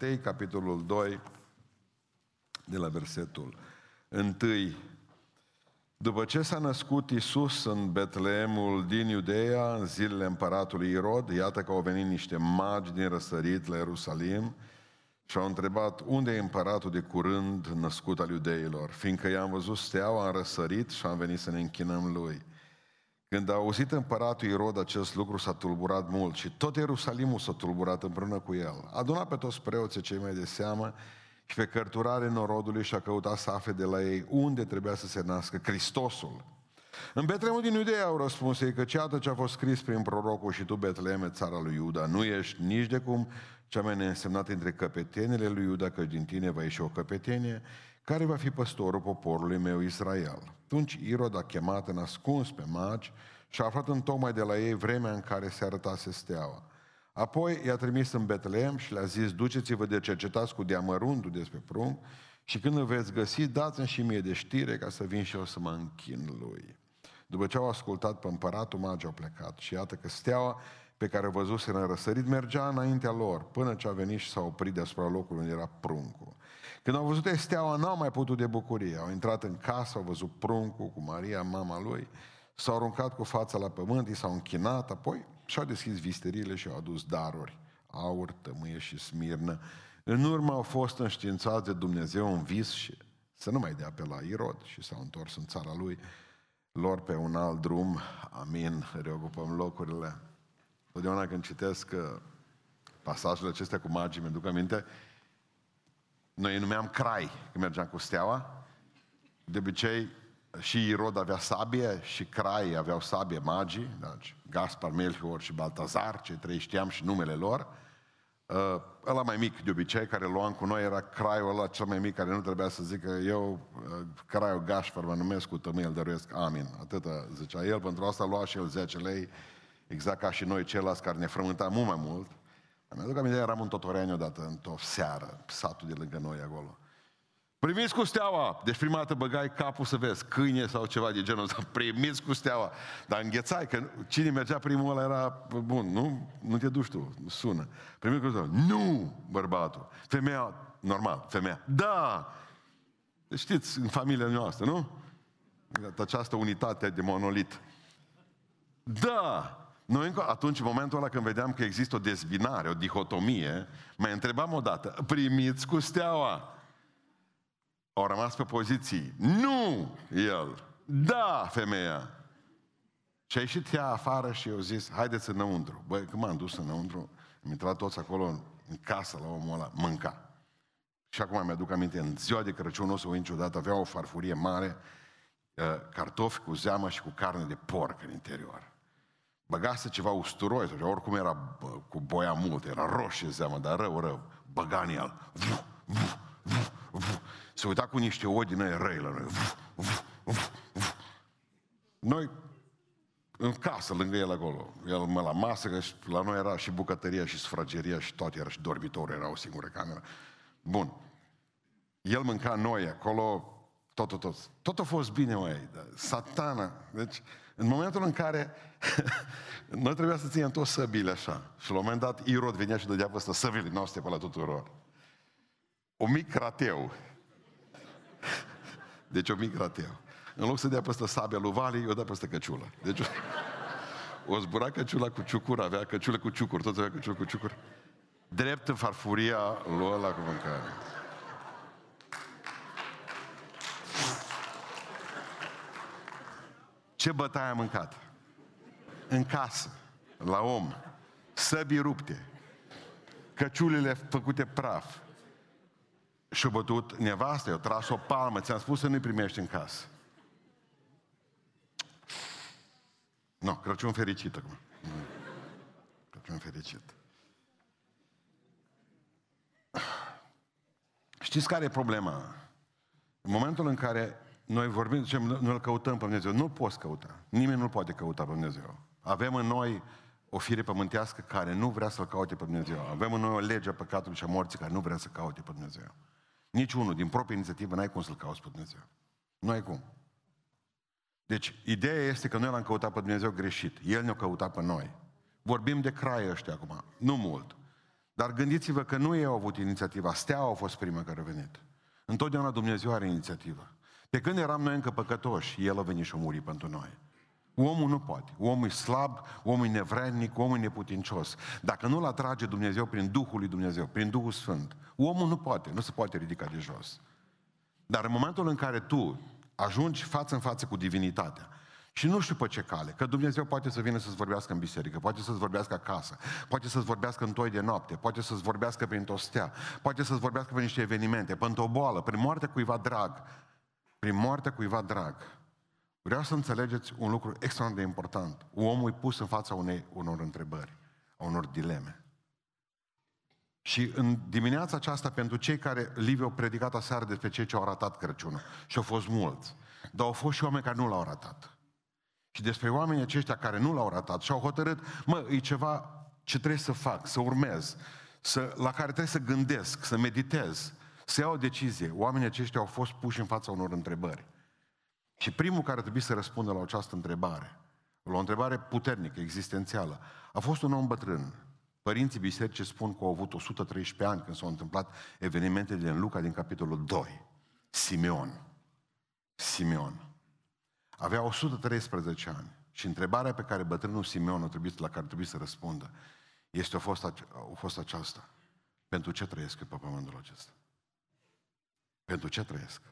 Matei, capitolul 2, de la versetul 1. După ce s-a născut Isus în Betleemul din Iudeea, în zilele împăratului Irod, iată că au venit niște magi din răsărit la Ierusalim și au întrebat unde e împăratul de curând născut al iudeilor, fiindcă i-am văzut steaua, am răsărit și am venit să ne închinăm lui. Când a auzit împăratul Irod acest lucru, s-a tulburat mult și tot Ierusalimul s-a tulburat împreună cu el. A adunat pe toți preoții cei mai de seamă și pe cărturare norodului și a căutat să afle de la ei unde trebuia să se nască Hristosul. În Betlemul din Iudeea au răspuns ei că ceată ce a fost scris prin prorocul și tu, Betleme, țara lui Iuda, nu ești nici de cum cea mai neînsemnată între căpetenele lui Iuda, că din tine va ieși o căpetenie, care va fi păstorul poporului meu Israel. Atunci Irod a chemat în ascuns pe magi și a aflat în tocmai de la ei vremea în care se arătase steaua. Apoi i-a trimis în Betleem și le-a zis, duceți-vă de cercetați cu deamăruntul despre prunc și când îl veți găsi, dați-mi și mie de știre ca să vin și eu să mă închin lui. După ce au ascultat pe împăratul, magii au plecat și iată că steaua pe care o văzuse în răsărit mergea înaintea lor, până ce a venit și s-a oprit deasupra locului unde era pruncul. Când au văzut steaua, n-au mai putut de bucurie. Au intrat în casă, au văzut pruncul cu Maria, mama lui, s-au aruncat cu fața la pământ, i s-au închinat, apoi și-au deschis visterile și au adus daruri, aur, tămâie și smirnă. În urmă au fost înștiințați de Dumnezeu în vis și să nu mai dea pe la Irod și s-au întors în țara lui lor pe un alt drum. Amin. Reocupăm locurile. Totdeauna când citesc uh, pasajele acestea cu magii, mi-aduc aminte, noi îi numeam crai când mergeam cu steaua. De obicei, și Irod avea sabie și crai aveau sabie magii, deci Gaspar, Melchior și Baltazar, cei trei știam și numele lor. Uh, ăla mai mic de obicei, care luam cu noi, era craiul ăla cel mai mic, care nu trebuia să zică eu, uh, craiul Gaspar, mă numesc cu tămâie, îl dăruiesc, amin. Atâta zicea el, pentru asta lua și el 10 lei, exact ca și noi ceilalți care ne frământam mult mai mult. Mi-aduc aminte, eram în Totoreani odată, într-o seară, satul de lângă noi acolo. Primiți cu steaua. Deci prima dată băgai capul să vezi, câine sau ceva de genul ăsta. Primiți cu steaua. Dar înghețai, că cine mergea primul ăla era bun. Nu, nu te duci tu, sună. Primiți cu steaua. Nu, bărbatul. Femeia, normal, femeia. Da! Deci știți, în familia noastră, nu? Această unitate de monolit. Da! Noi atunci, în momentul ăla când vedeam că există o dezbinare, o dihotomie, mai întrebam o dată, primiți cu steaua. Au rămas pe poziții. Nu el. Da, femeia. Și a ieșit ea afară și eu zis, haideți înăuntru. Băi, când m-am dus înăuntru, am intrat toți acolo în, în casă la omul ăla, mânca. Și acum mi-aduc aminte, în ziua de Crăciun, o să o niciodată, avea o farfurie mare, uh, cartofi cu zeamă și cu carne de porc în interior. Băgase ceva usturoi, sau oricum era bă, cu boia mult, era roșie zeamă, dar rău, rău. Băga în el. Vuh, vuh, vuh, vuh se uita cu niște oi din răi la noi. Noi în casă, lângă el acolo. El mă la masă, că la noi era și bucătăria și sufrageria și toate, era și dormitorul, era o singură cameră. Bun. El mânca noi acolo, tot, tot, tot. Tot a fost bine, măi. Satana. Deci, în momentul în care noi trebuia să ținem toți săbile așa. Și la un moment dat Irod venea și dădea peste săbile noastre pe la tuturor. O mic rateu. Deci o mic rateu. În loc să dea peste sabia lui Vali, o dea peste căciulă. Deci o zbura căciula cu ciucuri, avea căciulă cu ciucuri, toți avea căciulă cu ciucuri. Drept în farfuria lui ăla cu mâncare. Ce bătaie a mâncat? În casă, la om, săbii rupte, căciulile făcute praf, și-a bătut nevastă, i-a tras o palmă, ți-am spus să nu-i primești în casă. Nu, no, Crăciun fericit acum. Crăciun fericit. Știți care e problema? În momentul în care noi vorbim, zicem, noi îl căutăm pe Dumnezeu, nu poți căuta. Nimeni nu poate căuta pe Dumnezeu. Avem în noi o fire pământească care nu vrea să-L caute pe Dumnezeu. Avem în noi o lege a păcatului și a morții care nu vrea să caute pe Dumnezeu. Nici unul, din proprie inițiativă, n-ai cum să-L cauți pe Dumnezeu. Nu ai cum. Deci, ideea este că noi l-am căutat pe Dumnezeu greșit. El ne-a căutat pe noi. Vorbim de crai ăștia acum, nu mult. Dar gândiți-vă că nu ei au avut inițiativa, steaua a fost prima care a venit. Întotdeauna Dumnezeu are inițiativă. Pe când eram noi încă păcătoși, El a venit și a murit pentru noi. Omul nu poate. Omul e slab, omul e nevrednic, omul e neputincios. Dacă nu-l atrage Dumnezeu prin Duhul lui Dumnezeu, prin Duhul Sfânt, omul nu poate, nu se poate ridica de jos. Dar în momentul în care tu ajungi față în față cu divinitatea, și nu știu pe ce cale, că Dumnezeu poate să vină să-ți vorbească în biserică, poate să-ți vorbească acasă, poate să-ți vorbească în toi de noapte, poate să-ți vorbească prin o stea, poate să-ți vorbească prin niște evenimente, pentru o boală, prin moartea cuiva drag, prin moartea cuiva drag. Vreau să înțelegeți un lucru extraordinar de important. Omul e pus în fața unei, unor întrebări, a unor dileme. Și în dimineața aceasta, pentru cei care Liviu au predicat aseară despre cei ce au ratat Crăciunul, și au fost mulți, dar au fost și oameni care nu l-au ratat. Și despre oamenii aceștia care nu l-au ratat și au hotărât, mă, e ceva ce trebuie să fac, să urmez, să, la care trebuie să gândesc, să meditez, să iau o decizie. Oamenii aceștia au fost puși în fața unor întrebări. Și primul care trebuie să răspundă la această întrebare, la o întrebare puternică, existențială, a fost un om bătrân. Părinții bisericii spun că au avut 113 ani când s-au întâmplat evenimentele din Luca din capitolul 2. Simeon. Simeon. Avea 113 ani. Și întrebarea pe care bătrânul Simeon a trebuit, la care trebuie să răspundă este a fost, a fost aceasta. Pentru ce trăiesc eu pe pământul acesta? Pentru ce trăiesc?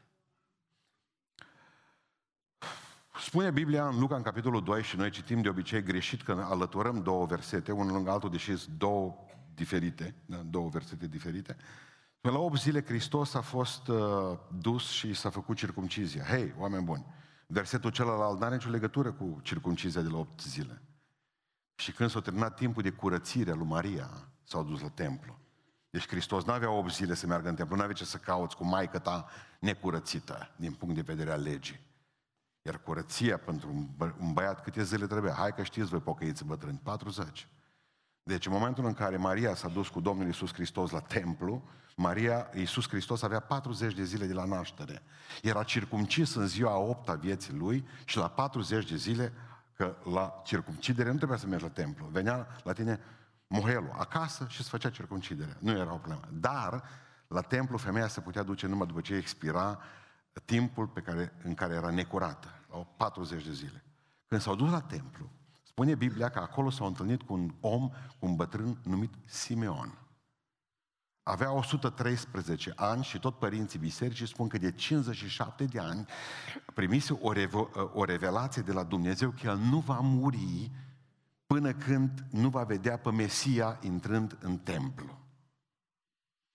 Spune Biblia în Luca, în capitolul 2, și noi citim de obicei greșit că alăturăm două versete, unul lângă altul, deși sunt două diferite, da, două versete diferite. la 8 zile Hristos a fost uh, dus și s-a făcut circumcizia. Hei, oameni buni, versetul celălalt nu are nicio legătură cu circumcizia de la 8 zile. Și când s-a terminat timpul de curățire a lui Maria, s-au dus la templu. Deci Hristos nu avea 8 zile să meargă în templu, nu avea ce să cauți cu maică ta necurățită din punct de vedere al legii. Iar curăția pentru un, bă- un băiat câte zile trebuie? Hai că știți voi pocăiți bătrâni, 40. Deci în momentul în care Maria s-a dus cu Domnul Iisus Hristos la templu, Maria, Iisus Hristos avea 40 de zile de la naștere. Era circumcis în ziua a 8 a vieții lui și la 40 de zile, că la circumcidere nu trebuia să mergi la templu. Venea la tine mohelul acasă și îți făcea circumcidere. Nu era o problemă. Dar la templu femeia se putea duce numai după ce expira timpul pe care, în care era necurată, la 40 de zile. Când s-au dus la templu, spune Biblia că acolo s-au întâlnit cu un om, cu un bătrân numit Simeon. Avea 113 ani și tot părinții bisericii spun că de 57 de ani primise o, revo- o revelație de la Dumnezeu că el nu va muri până când nu va vedea pe Mesia intrând în templu.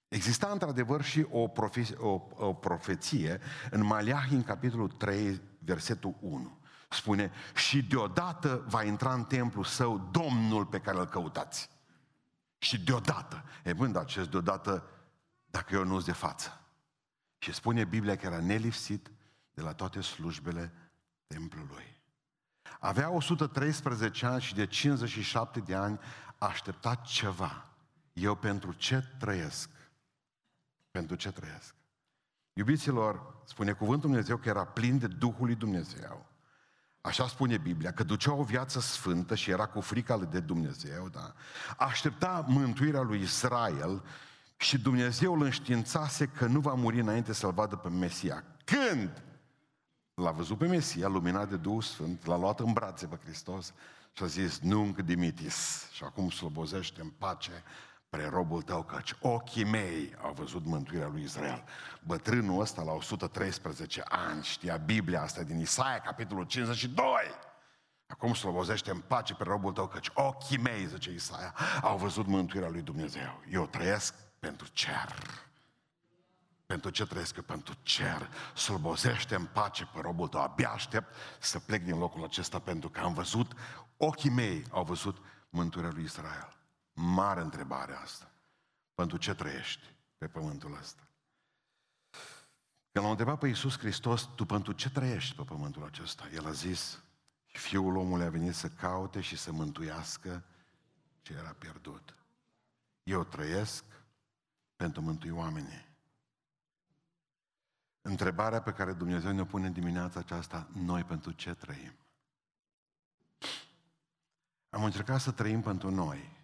Exista într-adevăr și o, profe- o, o profeție în Maliahi, în capitolul 3, versetul 1. Spune, și deodată va intra în templu său Domnul pe care îl căutați. Și deodată. E bun, dar acest deodată, dacă eu nu de față. Și spune Biblia că era nelipsit de la toate slujbele templului. Avea 113 ani și de 57 de ani a așteptat ceva. Eu pentru ce trăiesc? Pentru ce trăiesc? Iubiților, spune cuvântul Dumnezeu că era plin de Duhul lui Dumnezeu. Așa spune Biblia, că ducea o viață sfântă și era cu frica de Dumnezeu, da? Aștepta mântuirea lui Israel și Dumnezeu îl înștiințase că nu va muri înainte să-l vadă pe Mesia. Când l-a văzut pe Mesia, luminat de Duhul Sfânt, l-a luat în brațe pe Hristos și a zis, nunc dimitis. Și acum slobozește în pace pre robul tău, căci ochii mei au văzut mântuirea lui Israel. Bătrânul ăsta la 113 ani știa Biblia asta din Isaia, capitolul 52. Acum slobozește în pace pe robul tău, căci ochii mei, zice Isaia, au văzut mântuirea lui Dumnezeu. Eu trăiesc pentru cer. Pentru ce trăiesc eu? Pentru cer. Slăbozește în pace pe robul tău. Abia aștept să plec din locul acesta pentru că am văzut, ochii mei au văzut mântuirea lui Israel. Mare întrebare asta. Pentru ce trăiești pe pământul ăsta? Când l-a întrebat pe Iisus Hristos, tu pentru ce trăiești pe pământul acesta? El a zis, Fiul omului a venit să caute și să mântuiască ce era pierdut. Eu trăiesc pentru mântui oamenii. Întrebarea pe care Dumnezeu ne pune în dimineața aceasta, noi pentru ce trăim? Am încercat să trăim pentru noi.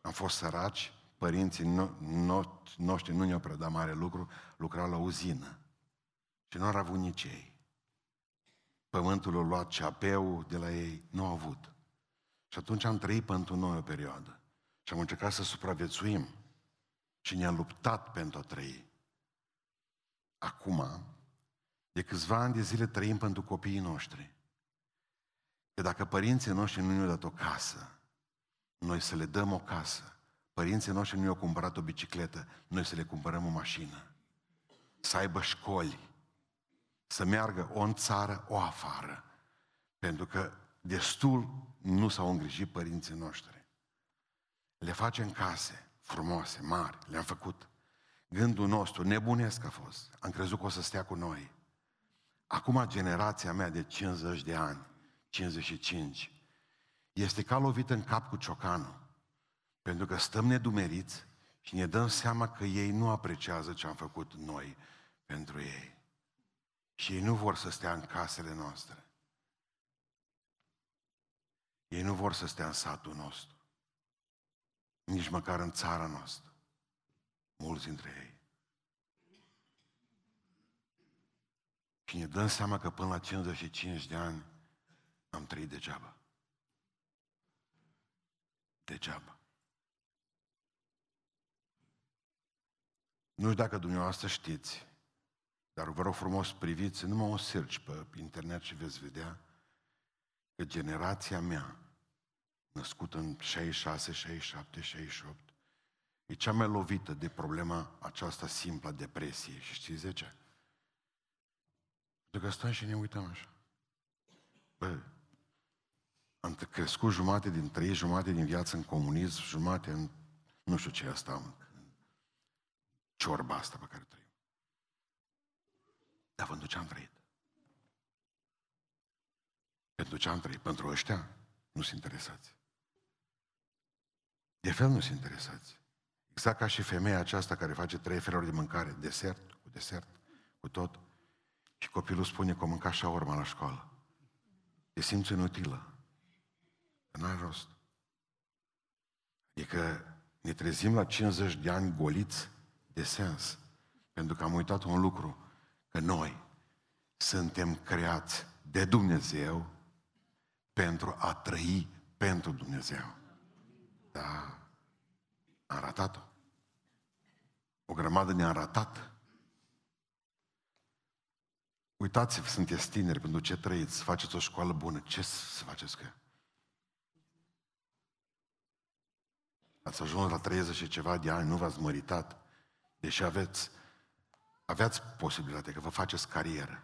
Am fost săraci, părinții no- no- noștri nu ne-au predat mare lucru, lucrau la uzină. Și nu au avut nici ei. Pământul a luat ceapeu de la ei, nu au avut. Și atunci am trăit pentru noi o perioadă. Și am încercat să supraviețuim. Și ne-am luptat pentru a trăi. Acum, de câțiva ani de zile trăim pentru copiii noștri. Că dacă părinții noștri nu ne-au dat o casă, noi să le dăm o casă. Părinții noștri nu i-au cumpărat o bicicletă, noi să le cumpărăm o mașină. Să aibă școli, să meargă o în țară, o afară. Pentru că destul nu s-au îngrijit părinții noștri. Le facem case frumoase, mari, le-am făcut. Gândul nostru, nebunesc a fost. Am crezut că o să stea cu noi. Acum generația mea de 50 de ani, 55, este ca lovit în cap cu ciocanul. Pentru că stăm nedumeriți și ne dăm seama că ei nu apreciază ce am făcut noi pentru ei. Și ei nu vor să stea în casele noastre. Ei nu vor să stea în satul nostru. Nici măcar în țara noastră. Mulți dintre ei. Și ne dăm seama că până la 55 de ani am trăit degeaba. Degeaba. Nu știu dacă dumneavoastră știți, dar vă rog frumos priviți numai un search pe internet și veți vedea că generația mea, născută în 66, 67, 68, e cea mai lovită de problema aceasta simplă, depresie. Și știți de ce? Pentru că stăm și ne uităm așa. Bă, am crescut jumate din trei, jumate din viață în comunism, jumate în, nu știu ce asta, în ciorba asta pe care trăim. Dar pentru ce am trăit? Pentru ce am trăit? Pentru ăștia nu sunt interesați. De fel nu sunt interesați. Exact ca și femeia aceasta care face trei feluri de mâncare, desert, cu desert, cu tot. Și copilul spune că o mânca așa urma la școală. E simți inutilă. Că n-ai rost. Adică ne trezim la 50 de ani goliți de sens. Pentru că am uitat un lucru, că noi suntem creați de Dumnezeu pentru a trăi pentru Dumnezeu. Da, am ratat-o. O grămadă ne-a ratat. Uitați-vă, sunteți tineri, pentru ce trăiți, faceți o școală bună, ce să faceți cu ea? Ați ajuns la 30 și ceva de ani, nu v-ați măritat, deși aveți, aveați posibilitatea că vă faceți carieră.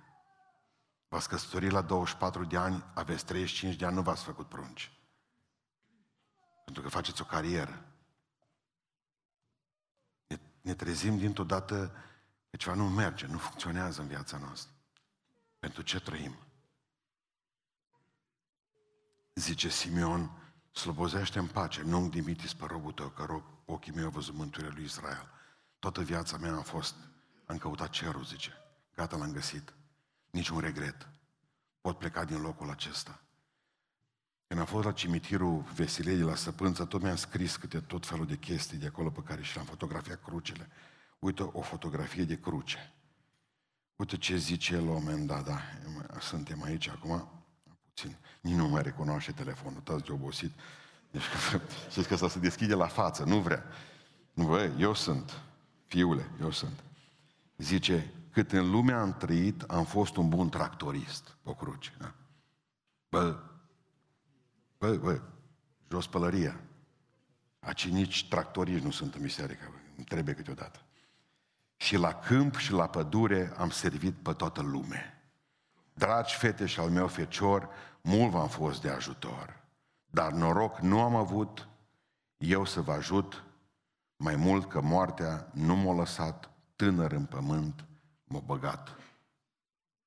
V-ați căsătorit la 24 de ani, aveți 35 de ani, nu v-ați făcut prunci. Pentru că faceți o carieră. Ne, ne trezim dintr-o dată că ceva nu merge, nu funcționează în viața noastră. Pentru ce trăim? Zice Simeon, slăbozește în pace, nu dimitis pe robul tău, că rob, ochii mei au văzut mântuirea lui Israel. Toată viața mea a fost, am căutat cerul, zice. Gata, l-am găsit. Niciun regret. Pot pleca din locul acesta. Când am fost la cimitirul Vesilei de la Săpânță, tot mi-am scris câte tot felul de chestii de acolo pe care și le-am fotografiat crucele. Uite o fotografie de cruce. Uite ce zice el la un moment dat, da, suntem aici acum, puțin, nici nu mai recunoaște telefonul, toți de obosit. Deci, știți că să se deschide la față, nu vrea. Nu, bă, eu sunt, fiule, eu sunt. Zice, cât în lume am trăit, am fost un bun tractorist, o cruce. Da? Bă, bă, bă, jos pălăria. Aci nici tractoriști nu sunt în biserică, îmi trebuie câteodată. Și la câmp și la pădure am servit pe toată lumea. Dragi fete și al meu fecior, mult v-am fost de ajutor. Dar noroc nu am avut eu să vă ajut, mai mult că moartea nu m-a lăsat tânăr în pământ, m-a băgat.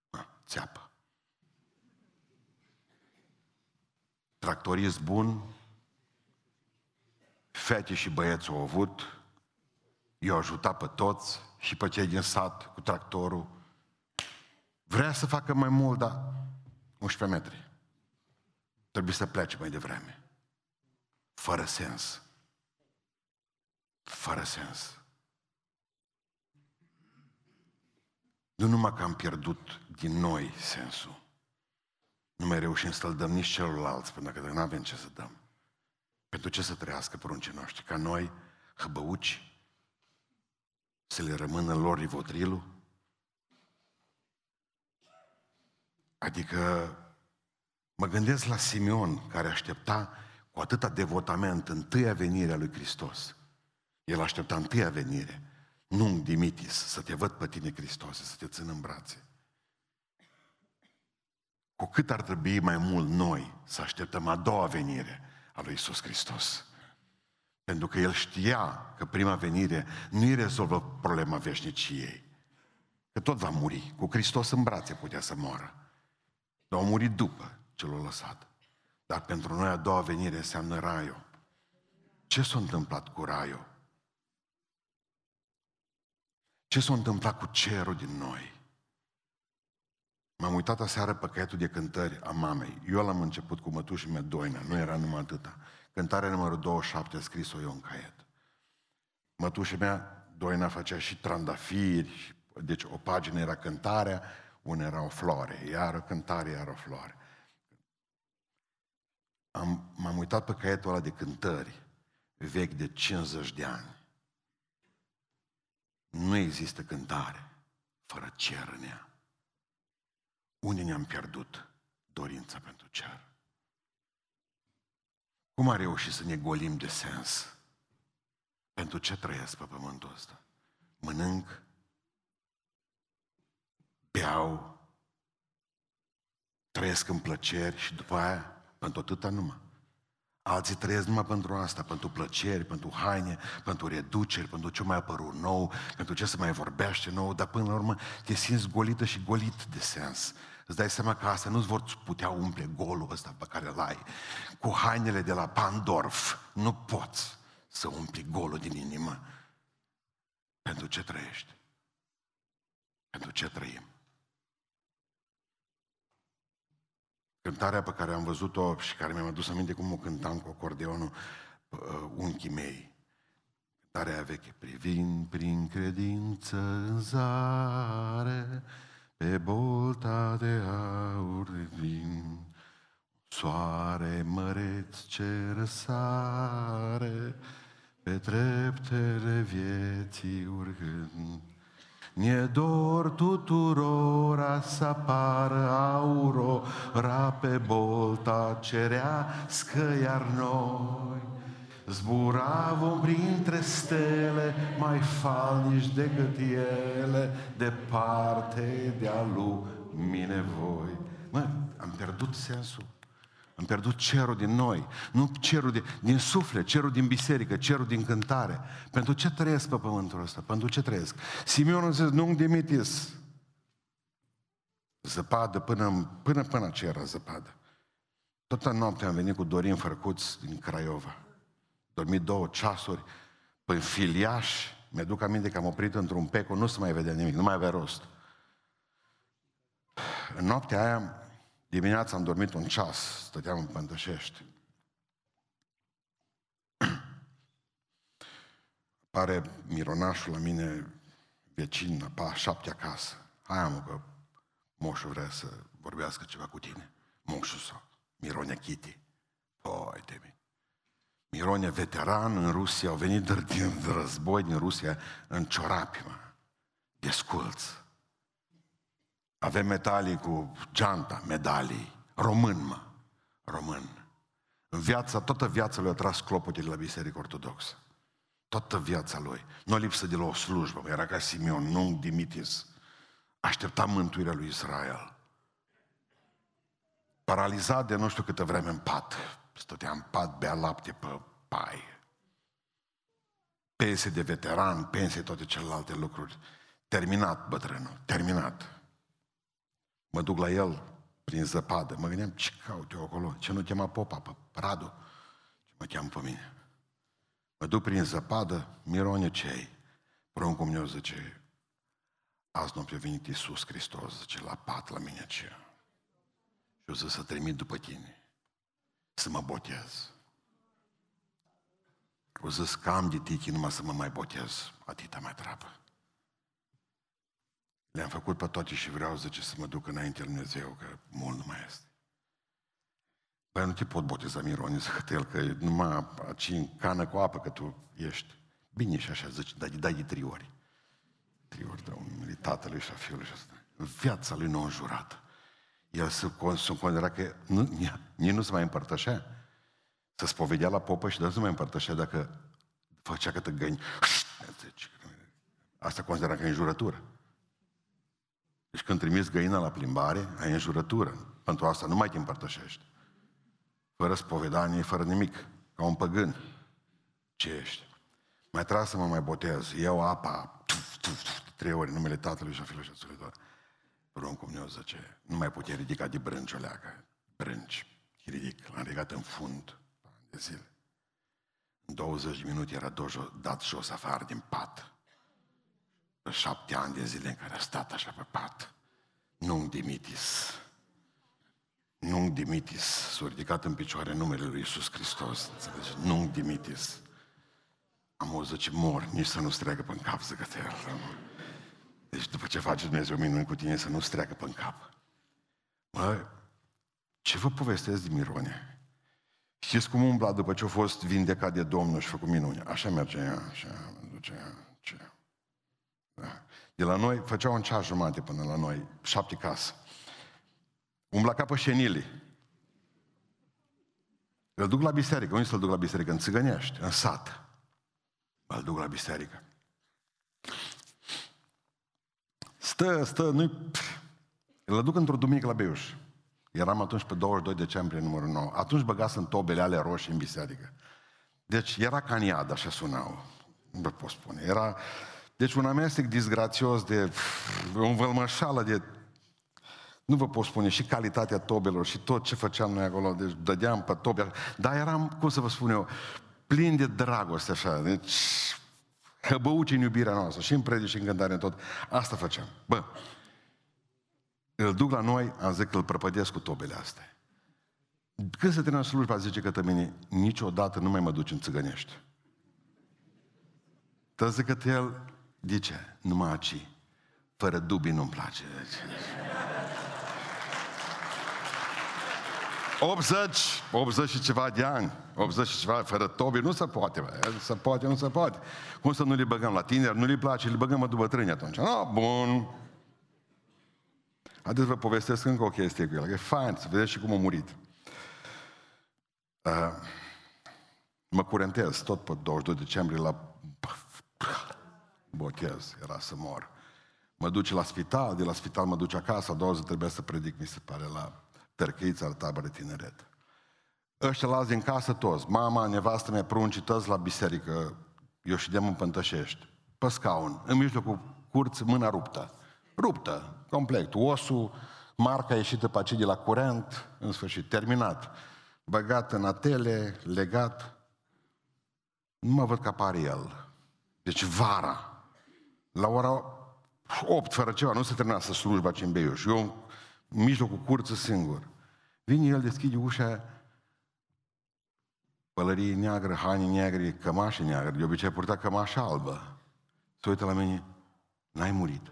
A, țeapă. Tractorist bun, fete și băieți au avut, i-au ajutat pe toți și pe cei din sat cu tractorul. Vrea să facă mai mult, dar 11 metri. Trebuie să plece mai devreme. Fără sens. fără sens. Nu numai că am pierdut din noi sensul, nu mai reușim să-l dăm nici celorlalți, pentru că nu avem ce să dăm. Pentru ce să trăiască pruncii noștri? Ca noi, hăbăuci, să le rămână lor rivotrilul? Adică mă gândesc la Simeon, care aștepta cu atâta devotament întâia venire a lui Hristos. El aștepta întâia venire, nu Dimitis, să te văd pe tine, Hristos, să te țin în brațe. Cu cât ar trebui mai mult noi să așteptăm a doua venire a lui Isus Hristos. Pentru că el știa că prima venire nu îi rezolvă problema veșniciei. Că tot va muri. Cu Hristos în brațe putea să moară. Dar a murit după ce l-a lăsat. Dar pentru noi a doua venire înseamnă raiul. Ce s-a întâmplat cu raiul? Ce s-a întâmplat cu cerul din noi? M-am uitat aseară pe caietul de cântări a mamei. Eu l-am început cu mătușii mea Doina, nu era numai atâta. Cântarea numărul 27 a scris-o eu în caiet. Mătușa mea, Doina, făcea și trandafiri, deci o pagină era cântarea, una era o floare, iar o cântare, iar o floare. Am, m-am uitat pe caietul ăla de cântări, vechi de 50 de ani. Nu există cântare fără cer în ea. Unde ne-am pierdut dorința pentru cer? Cum a reușit să ne golim de sens? Pentru ce trăiesc pe pământul ăsta? Mănânc, beau, trăiesc în plăceri și după aia pentru atâta numai. Alții trăiesc numai pentru asta, pentru plăceri, pentru haine, pentru reduceri, pentru ce mai apărut nou, pentru ce se mai vorbește nou, dar până la urmă te simți golită și golit de sens. Îți dai seama că asta nu-ți vor putea umple golul ăsta pe care îl ai. Cu hainele de la Pandorf nu poți să umpli golul din inimă. Pentru ce trăiești? Pentru ce trăim? Cântarea pe care am văzut-o și care mi-am adus aminte cum o cântam cu acordeonul uh, unchii mei. Cântarea veche. Privind prin credință în zare, pe bolta de aur vin, soare măreț ce răsare, pe treptele vieții urcând. Ne dor tuturora să apară aurora pe bolta cerească, iar noi zburavom printre stele mai falnici decât ele, departe de-a lumine voi. Mă, am pierdut sensul. Am pierdut cerul din noi, nu cerul din, din suflet, cerul din biserică, cerul din cântare. Pentru ce trăiesc pe pământul ăsta? Pentru ce trăiesc? Simeon zice, nu dimitis. Zăpadă până, până până ce era zăpadă. Toată noaptea am venit cu Dorin Fărcuț din Craiova. Dormit două ceasuri pe filiaș. Mi-aduc aminte că am oprit într-un peco, nu se mai vedea nimic, nu mai avea rost. În noaptea aia Dimineața am dormit un ceas, stăteam în Pântășești. Pare mironașul la mine vecin, pa șapte acasă. Hai am că moșul vrea să vorbească ceva cu tine. Moșul sau Mironea Chiti. Păi, de mine. Mironea veteran în Rusia, au venit din război din Rusia în ciorapi, mă. Desculți. Avem metalii cu geanta, medalii. Român, mă. Român. În viața, toată viața lui a tras clopote de la Biserică Ortodoxă. Toată viața lui. Nu lipsă de la o slujbă, era ca Simeon, nu Dimitis. Aștepta mântuirea lui Israel. Paralizat de nu știu câtă vreme în pat. Stătea în pat, bea lapte pe pai. Pensie de veteran, pensie toate celelalte lucruri. Terminat bătrânul, terminat. Mă duc la el prin zăpadă. Mă gândeam, ce caut eu acolo? Ce nu chema popa, pe Radu? Ce mă cheamă pe mine? Mă duc prin zăpadă, mirone cei. Pruncul meu zice, azi noapte a venit Iisus Hristos, zice, la pat la mine ce. Și eu zic să trimit după tine, să mă botez. O zis că am de tichi numai să mă mai botez. Atâta mai treabă. Le-am făcut pe toate și vreau, zice, să mă duc înainte Lui Dumnezeu, că mult nu mai este. Păi nu te pot boteza, Mirone, zic el, că numai aici în cană cu apă, că tu ești. Bine și așa, zice, dai, dai de trei ori. Trei ori de un tatălui și a fiului și asta. Viața lui nu înjurată. El se, se considera că nu, nici nu se mai împărtășea. Să spovedea la popă și de nu mai împărtășea dacă făcea câte găini. Asta considera că e înjurătură. Deci când trimis găina la plimbare, ai înjurătură. Pentru asta nu mai te împărtășești. Fără spovedanie, fără nimic. Ca un păgân. Ce ești? Mai trebuie să mă mai botez. Iau apa, tuf, tuf, tuf, trei ori, numele Tatălui și a Fiului și a Sfântului Pruncul meu zice, nu mai putea ridica de brânci o leacă. Brânci. Ridic. L-am ridicat în fund. De zile. În 20 de minute era dat jos afară din pat șapte ani de zile în care a stat așa pe pat. Nu dimitis. Nu dimitis. S-a ridicat în picioare numele lui Iisus Hristos. Înțelegi? Nu dimitis. Am auzit ce mor, nici să nu streacă pe cap, zică el. Deci după ce face Dumnezeu minuni cu tine, să nu streacă pe cap. Mă, ce vă povestesc de Mirone? Știți cum umbla după ce a fost vindecat de Domnul și făcut minuni? Așa mergea ea, așa, ducea, ce. Da. De la noi făceau un ceas jumate până la noi, șapte case. Umbla ca pe șenile. Îl duc la biserică. Unde să-l duc la biserică? În Țigănești, în sat. Îl duc la biserică. Stă, stă, nu Îl duc într-o duminică la Beiuș. Eram atunci pe 22 decembrie numărul 9. Atunci băgasem tobele ale roșii în biserică. Deci era caniad, așa sunau. Nu vă pot spune. Era deci un amestec disgrațios de o vălmășală de nu vă pot spune și calitatea tobelor și tot ce făceam noi acolo, deci dădeam pe tobe, dar eram, cum să vă spun eu, plin de dragoste așa, deci hăbăuci în iubirea noastră, și în predici și în cântare, în tot. Asta făceam. Bă, îl duc la noi, am zis că îl prăpădesc cu tobele astea. Când se termină slujba, zice că mine, niciodată nu mai mă duci în țigănești. Dar zic că el, de ce? Numai aici. Fără dubii nu-mi place. 80, 80 și ceva de ani, 80 și ceva, fără tobi, nu se poate, bă. se poate, nu se poate. Cum să nu le băgăm la tineri, nu le place, le băgăm după bătrâni atunci. Ah, bun. Haideți vă povestesc încă o chestie cu el, că e fain să vedeți și cum a murit. Uh, mă curentez tot pe 22 decembrie la botez, era să mor. Mă duce la spital, de la spital mă duce acasă, a doua zi trebuie să predic, mi se pare, la Tărcăița, la tabără tineret. Ăștia la din casă toți, mama, nevastă mea, pruncii, toți la biserică, eu și de mă împântășești, pe scaun, în mijlocul curți, mâna ruptă. Ruptă, complet. Osul, marca ieșită pe aici de la curent, în sfârșit, terminat. Băgat în atele, legat. Nu mă văd că apare el. Deci vara, la ora 8 fără ceva, nu se termina să slujba ce în Beiuș. Eu în mijlocul curță singur. Vine el, deschide ușa, pălărie neagră, haine negre, cămașă neagră. De obicei purta cămașă albă. Se uită la mine, n-ai murit.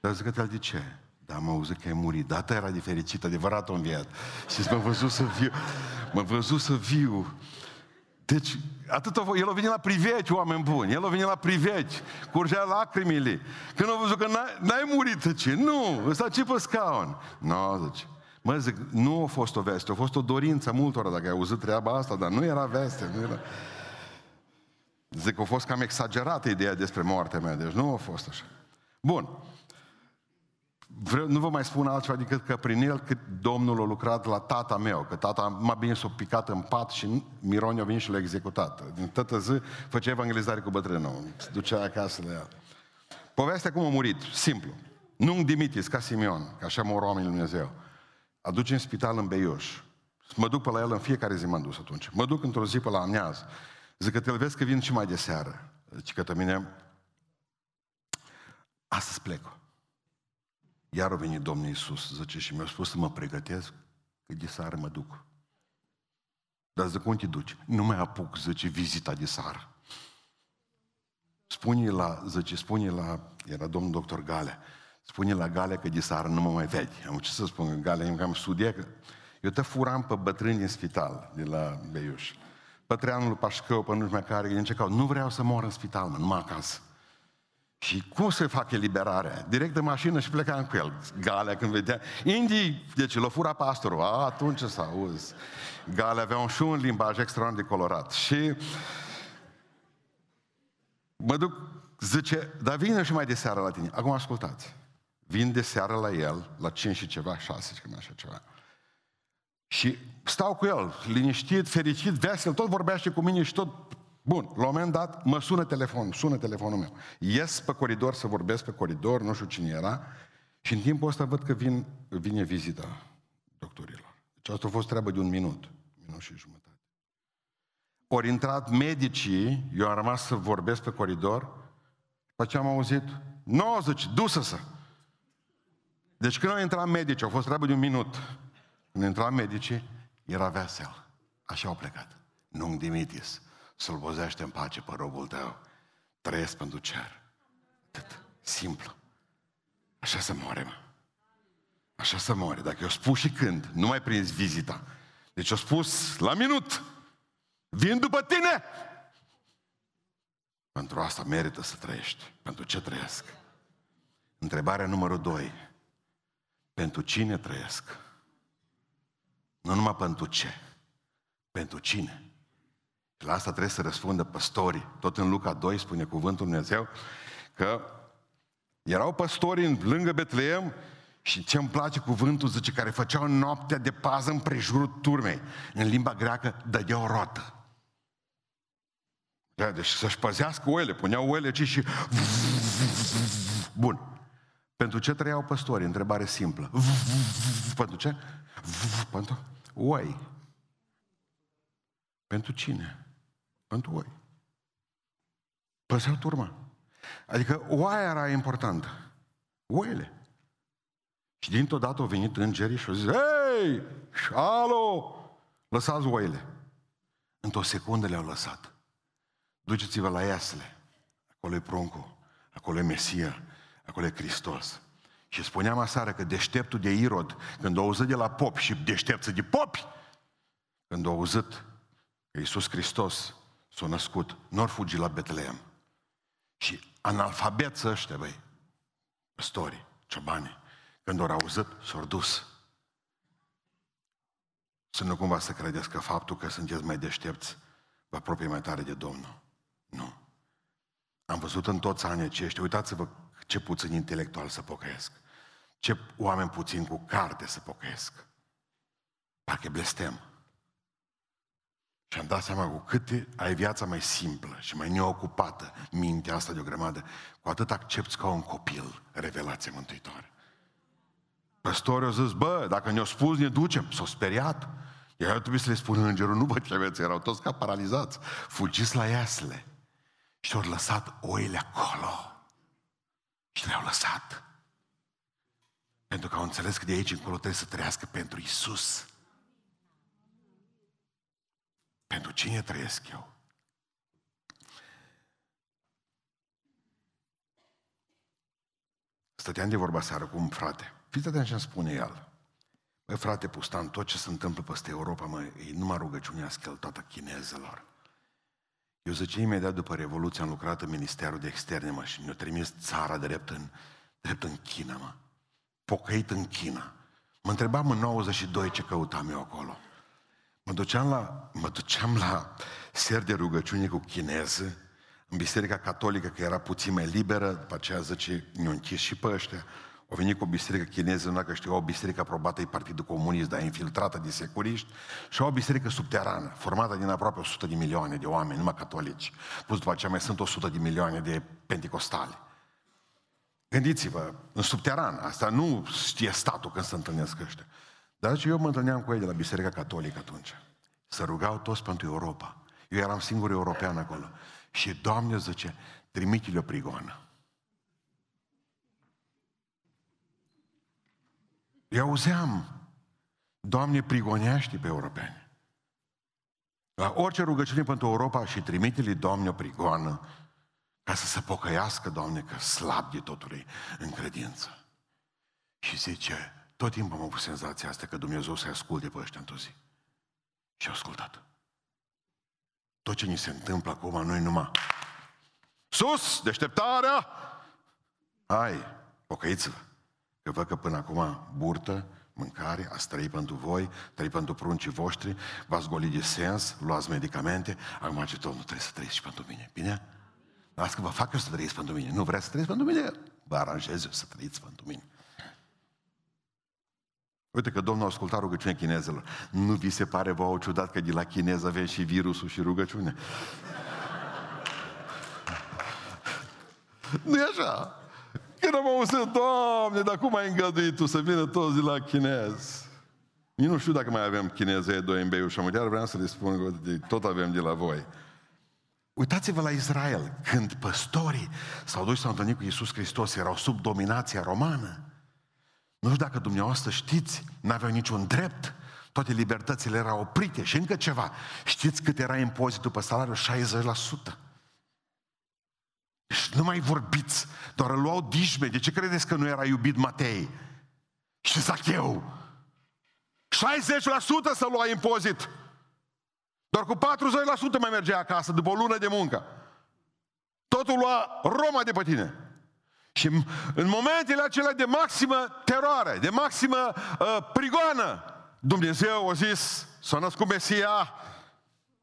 Dar zic că de ce? Da, am auzit că ai murit. Data era de fericit, adevărat un viat. Și m-a văzut să viu. M-a văzut să viu. Deci, atât o, el a venit la priveci, oameni buni. El a venit la priveci, curgea lacrimile. Când a văzut că n-ai, n-ai murit, ce? Nu, ăsta ce pe scaun. Nu, no, zice. Mă zic, nu a fost o veste, a fost o dorință multora dacă ai auzit treaba asta, dar nu era veste, nu era... Zic că a fost cam exagerată ideea despre moartea mea, deci nu a fost așa. Bun. Vreau, nu vă mai spun altceva decât că prin el cât Domnul a lucrat la tata meu, că tata m-a bine s-a picat în pat și Miron a venit și l-a executat. Din tătă zi făcea evangelizare cu bătrânul, se ducea acasă la el. Povestea cum a murit, simplu. Nu Dimitis, ca Simeon, că așa mor oamenii Lui Dumnezeu. Aduce în spital în Beiuș. Mă duc pe la el în fiecare zi m-am dus atunci. Mă duc într-o zi pe la amiază. Zic că te vezi că vin și mai de seară. Zice că mine, astăzi plec. Iar a venit Domnul Iisus, zice, și mi-a spus să mă pregătesc, că de seară mă duc. Dar zic, unde te duci? Nu mai apuc, zice, vizita de sară. Spune la, zice, spune la, era domnul doctor Gale, spune la Gale că de sară nu mă mai vede. Am ce să spun, Gale, eu am studiat că eu te furam pe bătrâni din spital, de la Beiuș. Pătreanul Pașcău, pe nu știu mai care, încercau, nu vreau să mor în spital, mă, numai acasă. Și cum se fac eliberarea? Direct de mașină și plecam cu el. Galea când vedea. Indii, deci l-a furat pastorul. A, atunci să auzi. Galea avea un și un limbaj extraordinar de colorat. Și mă duc, zice, dar vină și mai de seară la tine. Acum ascultați. Vin de seară la el, la 5 și ceva, 6, cam așa ceva. Și stau cu el, liniștit, fericit, vesel, tot vorbește cu mine și tot Bun, la un moment dat mă sună telefonul, sună telefonul meu. Ies pe coridor să vorbesc pe coridor, nu știu cine era, și în timpul ăsta văd că vin, vine vizita doctorilor. Deci asta a fost treabă de un minut, minut și jumătate. Ori intrat medicii, eu am rămas să vorbesc pe coridor, pe ce am auzit? 90, dusă-să! Deci când au intrat medici, au fost treabă de un minut. Când au intrat medicii, era vesel. Așa au plecat. Nu-mi dimitis slăbozește în pace pe robul tău. Trăiesc pentru cer. Atât. Simplu. Așa să moare, mă. Așa să moare. Dacă eu spus și când, nu mai prins vizita. Deci eu spus la minut. Vin după tine! Pentru asta merită să trăiești. Pentru ce trăiesc? Întrebarea numărul doi. Pentru cine trăiesc? Nu numai pentru ce. Pentru cine? Și la asta trebuie să răspundă păstorii. Tot în Luca 2 spune cuvântul Dumnezeu că erau păstori în, lângă Betleem și ce îmi place cuvântul, zice, care făceau noaptea de pază în prejurul turmei. În limba greacă dădeau rotă. Da, deci să-și păzească oile, puneau oile ci și... Bun. Pentru ce trăiau păstorii? Întrebare simplă. Pentru ce? Pentru oi. Pentru cine? Pentru oi. Păzeau turma. Adică oaia era importantă. Oile. Și dintr-o dată au venit îngerii și au zis, Hei, șalo, lăsați oile. Într-o secundă le-au lăsat. Duceți-vă la Iasle. Acolo e pruncul, acolo e Mesia, acolo e Hristos. Și spuneam aseară că deșteptul de Irod, când a auzit de la pop și deștepță de popi, când a auzit că Iisus Hristos s-a născut, nu ori fugi la Betleem. Și analfabet ăștia, băi, păstorii, ciobanii, când au auzit, s-au dus. Să nu cumva să credeți că faptul că sunteți mai deștepți vă apropie mai tare de Domnul. Nu. Am văzut în toți anii aceștia, uitați-vă ce puțin intelectual să pocăiesc. Ce oameni puțin cu carte să pocăiesc. Parcă blestem. Și am dat seama cu cât ai viața mai simplă și mai neocupată, mintea asta de o grămadă, cu atât accepti ca un copil revelație mântuitoare. Păstorii au zis, bă, dacă ne-au spus, ne ducem. S-au speriat. Iar trebuie să le spun îngerul, nu vă temeți, erau toți ca paralizați. Fugiți la iasle. Și au lăsat oile acolo. Și le-au lăsat. Pentru că au înțeles că de aici încolo trebuie să trăiască pentru Isus. Pentru cine trăiesc eu? Stăteam de vorba seară cu un frate. Fiți atent ce spune el. Băi, frate Pustan, tot ce se întâmplă peste Europa, mă, e numai rugăciunea scheltată chinezelor. Eu zice, imediat după Revoluție am lucrat în Ministerul de Externe, mă, și mi-a trimis țara drept în, drept în China, mă. Pocăit în China. Mă întrebam în 92 ce căutam eu acolo. Mă duceam la, mă duceam la ser de rugăciune cu chineză, în biserica catolică, că era puțin mai liberă, după aceea zice, ne-au închis și pe ăștia. Au venit cu o biserică chineză, nu dacă știu, o biserică aprobată e Partidul Comunist, dar infiltrată de securiști, și o biserică subterană, formată din aproape 100 de milioane de oameni, numai catolici. Plus după aceea mai sunt 100 de milioane de penticostali. Gândiți-vă, în subteran, asta nu știe statul când se întâlnesc ăștia. Dar zice, eu mă întâlneam cu ei de la Biserica Catolică atunci. Să rugau toți pentru Europa. Eu eram singur european acolo. Și Doamne zice, trimite-le o prigoană. Eu auzeam, Doamne, prigonește pe europeni. La orice rugăciune pentru Europa și trimite-li, Doamne, o prigoană ca să se pocăiască, Doamne, că slab de totul în credință. Și zice, tot timpul am avut senzația asta că Dumnezeu să asculte pe ăștia într-o zi. Și a ascultat. Tot ce ni se întâmplă acum, noi numai Sus, deșteptarea! Hai, pocăiți-vă. Că văd că până acum burtă, mâncare, ați trăit pentru voi, trăit pentru pruncii voștri, v-ați golit de sens, luați medicamente, acum ce tot nu trebuie să trăiți și pentru mine. Bine? Las că vă fac eu să trăiți pentru mine. Nu vreți să trăiți pentru mine? Vă aranjez eu să trăiți pentru mine. Uite că Domnul a ascultat rugăciunea chinezelor. Nu vi se pare vouă ciudat că de la chinez avem și virusul și rugăciune? nu e așa? Când am auzit, Doamne, dar cum ai îngăduit Tu să vină toți de la chinez? Eu nu știu dacă mai avem chineze doi în Beiuș, chiar vreau să le spun că tot avem de la voi. Uitați-vă la Israel, când păstorii s-au dus s-au întâlnit cu Iisus Hristos, erau sub dominația romană. Nu știu dacă dumneavoastră știți, n-aveau niciun drept, toate libertățile erau oprite și încă ceva. Știți cât era impozitul pe salariu? 60%. Și nu mai vorbiți, doar îl luau dijme. De ce credeți că nu era iubit Matei? Și Zacheu? 60% să lua impozit. Doar cu 40% mai mergea acasă după o lună de muncă. Totul lua Roma de pe tine. Și în momentele acelea de maximă teroare, de maximă uh, prigoană, Dumnezeu a zis, s-a născut Mesia,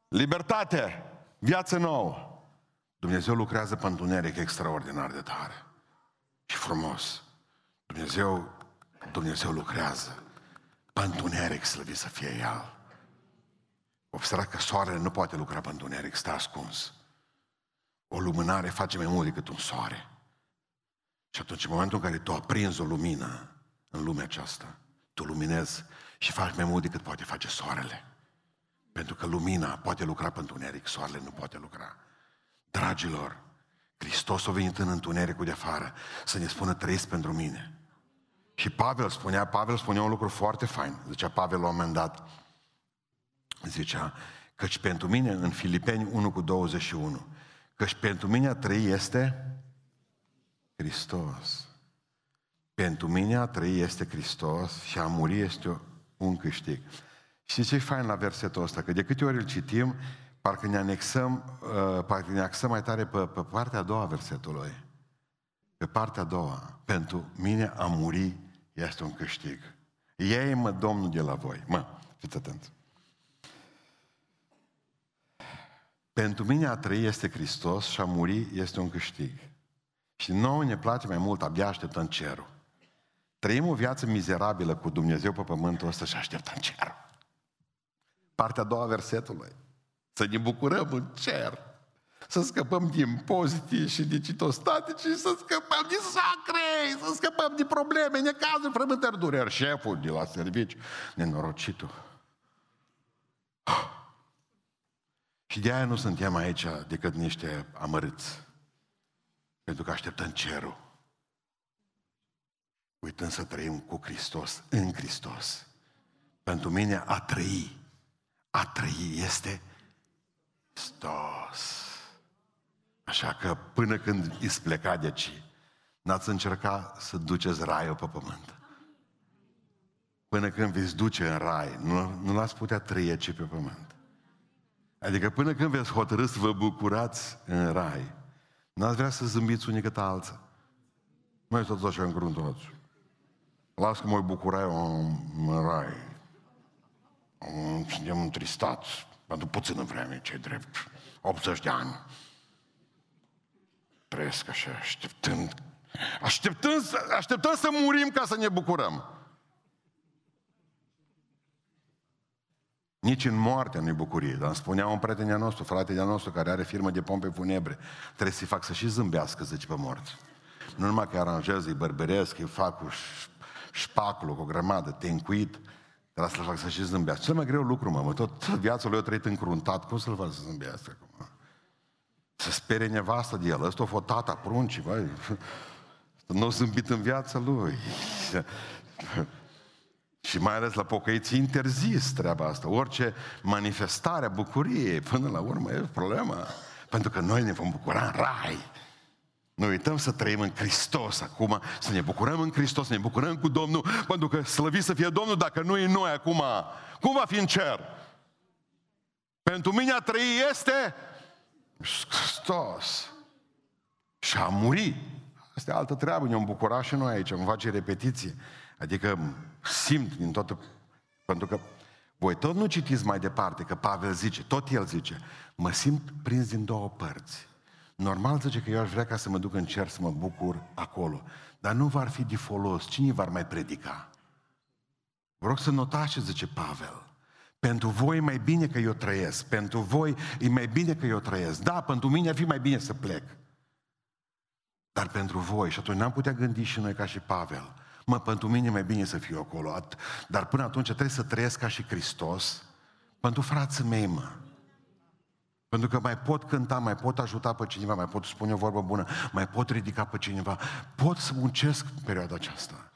libertate, viață nouă. Dumnezeu lucrează pe întuneric extraordinar de tare și frumos. Dumnezeu, Dumnezeu lucrează pe întuneric, slăvit să fie El. Observați că soarele nu poate lucra pe întuneric, stă ascuns. O lumânare face mai mult decât un soare. Și atunci, în momentul în care tu aprinzi o lumină în lumea aceasta, tu luminezi și faci mai mult decât poate face soarele. Pentru că lumina poate lucra pe întuneric, soarele nu poate lucra. Dragilor, Hristos a venit în întunericul de afară să ne spună trăiți pentru mine. Și Pavel spunea, Pavel spunea un lucru foarte fain. Zicea Pavel la un moment dat, zicea, căci pentru mine, în Filipeni 1 cu 21, căci pentru mine a trăi este Hristos. Pentru mine a trăi este Hristos și a muri este un câștig. Și ce e fain la versetul ăsta? Că de câte ori îl citim, parcă ne anexăm, uh, parcă ne axăm mai tare pe, pe partea a doua a versetului. Pe partea a doua. Pentru mine a muri este un câștig. Ei mă Domnul de la voi. Mă, fiți atenți. Pentru mine a trăi este Hristos și a muri este un câștig. Și nouă ne place mai mult, abia așteptăm cerul. Trăim o viață mizerabilă cu Dumnezeu pe pământul ăsta și așteptăm cerul. Partea a doua a versetului. Să ne bucurăm în cer. Să scăpăm de impozite și de citostatici și să scăpăm de sacre, să scăpăm de probleme, necazuri, frământări, dureri. Șeful de la serviciu, nenorocitul. Și de aia nu suntem aici decât niște amărâți. Pentru că așteptăm cerul. Uităm să trăim cu Hristos, în Hristos. Pentru mine a trăi, a trăi este Hristos. Așa că până când îți pleca de aici, n-ați încercat să duceți raiul pe pământ. Până când veți duce în rai, nu, nu l-ați putea trăi aici pe pământ. Adică până când veți hotărâ să vă bucurați în rai, n-ați vrea să zâmbiți unii cât alții. Mai stați așa încruntați. Las că mă bucura eu în, în rai. Suntem întristați pentru puțină vreme, ce drept. 80 de ani. Trăiesc așa, așteptând. Așteptând, așteptând să murim ca să ne bucurăm. Nici în moarte nu-i bucurie. Dar îmi spunea un prieten al nostru, frate de nostru, care are firmă de pompe funebre, trebuie să-i fac să și zâmbească, zice, pe morți. Nu numai că aranjează, îi bărbăresc, îi fac cu șpacul, cu o grămadă, tencuit, dar să-l fac să și zâmbească. Cel mai greu lucru, mă, tot viața lui a trăit încruntat, cum să-l fac să zâmbească acum? Să spere nevastă de el, ăsta o fost tata pruncii, băi, nu a zâmbit în viața lui. Și mai ales la pocăiți interzis treaba asta. Orice manifestare a bucuriei, până la urmă, e problema. Pentru că noi ne vom bucura în rai. Noi uităm să trăim în Hristos acum, să ne bucurăm în Hristos, să ne bucurăm cu Domnul, pentru că slăvit să fie Domnul dacă nu e noi acum. Cum va fi în cer? Pentru mine a trăi este Hristos. Și a muri. Asta e altă treabă, ne-am bucurat și noi aici, îmi face repetiție. Adică simt din toată... Pentru că voi tot nu citiți mai departe, că Pavel zice, tot el zice, mă simt prins din două părți. Normal zice că eu aș vrea ca să mă duc în cer să mă bucur acolo. Dar nu va fi de folos. Cine va mai predica? Vă rog să notați ce zice Pavel. Pentru voi e mai bine că eu trăiesc. Pentru voi e mai bine că eu trăiesc. Da, pentru mine ar fi mai bine să plec. Dar pentru voi, și atunci n-am putea gândi și noi ca și Pavel, mă, pentru mine e mai bine să fiu acolo. Dar până atunci trebuie să trăiesc ca și Hristos pentru frații mei, mă. Pentru că mai pot cânta, mai pot ajuta pe cineva, mai pot spune o vorbă bună, mai pot ridica pe cineva. Pot să muncesc în perioada aceasta.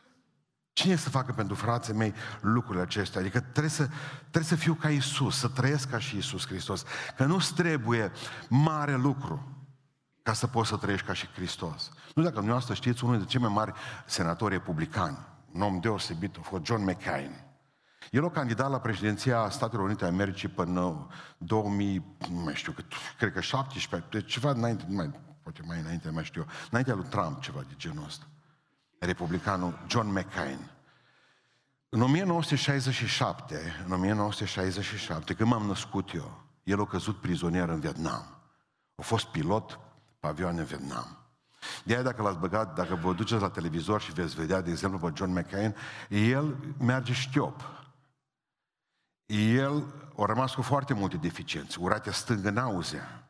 Cine să facă pentru frații mei lucrurile acestea? Adică trebuie să, trebuie să fiu ca Isus, să trăiesc ca și Isus Hristos. Că nu-ți trebuie mare lucru ca să poți să trăiești ca și Hristos. Nu dacă dumneavoastră știți, unul dintre cei mai mari senatori republicani, un om deosebit, a fost John McCain. El a candidat la președinția Statelor Unite Americii până 2000, nu mai știu, cred că 17, deci ceva înainte, nu mai, poate mai înainte, nu mai știu eu, înaintea lui Trump, ceva de genul ăsta. Republicanul John McCain. În 1967, în 1967, când m-am născut eu, el a căzut prizonier în Vietnam. A fost pilot pe avioane în Vietnam. De aia dacă l-ați băgat, dacă vă duceți la televizor și veți vedea, de exemplu, pe John McCain, el merge știop. El a rămas cu foarte multe deficiențe, uratea stângă nauzea.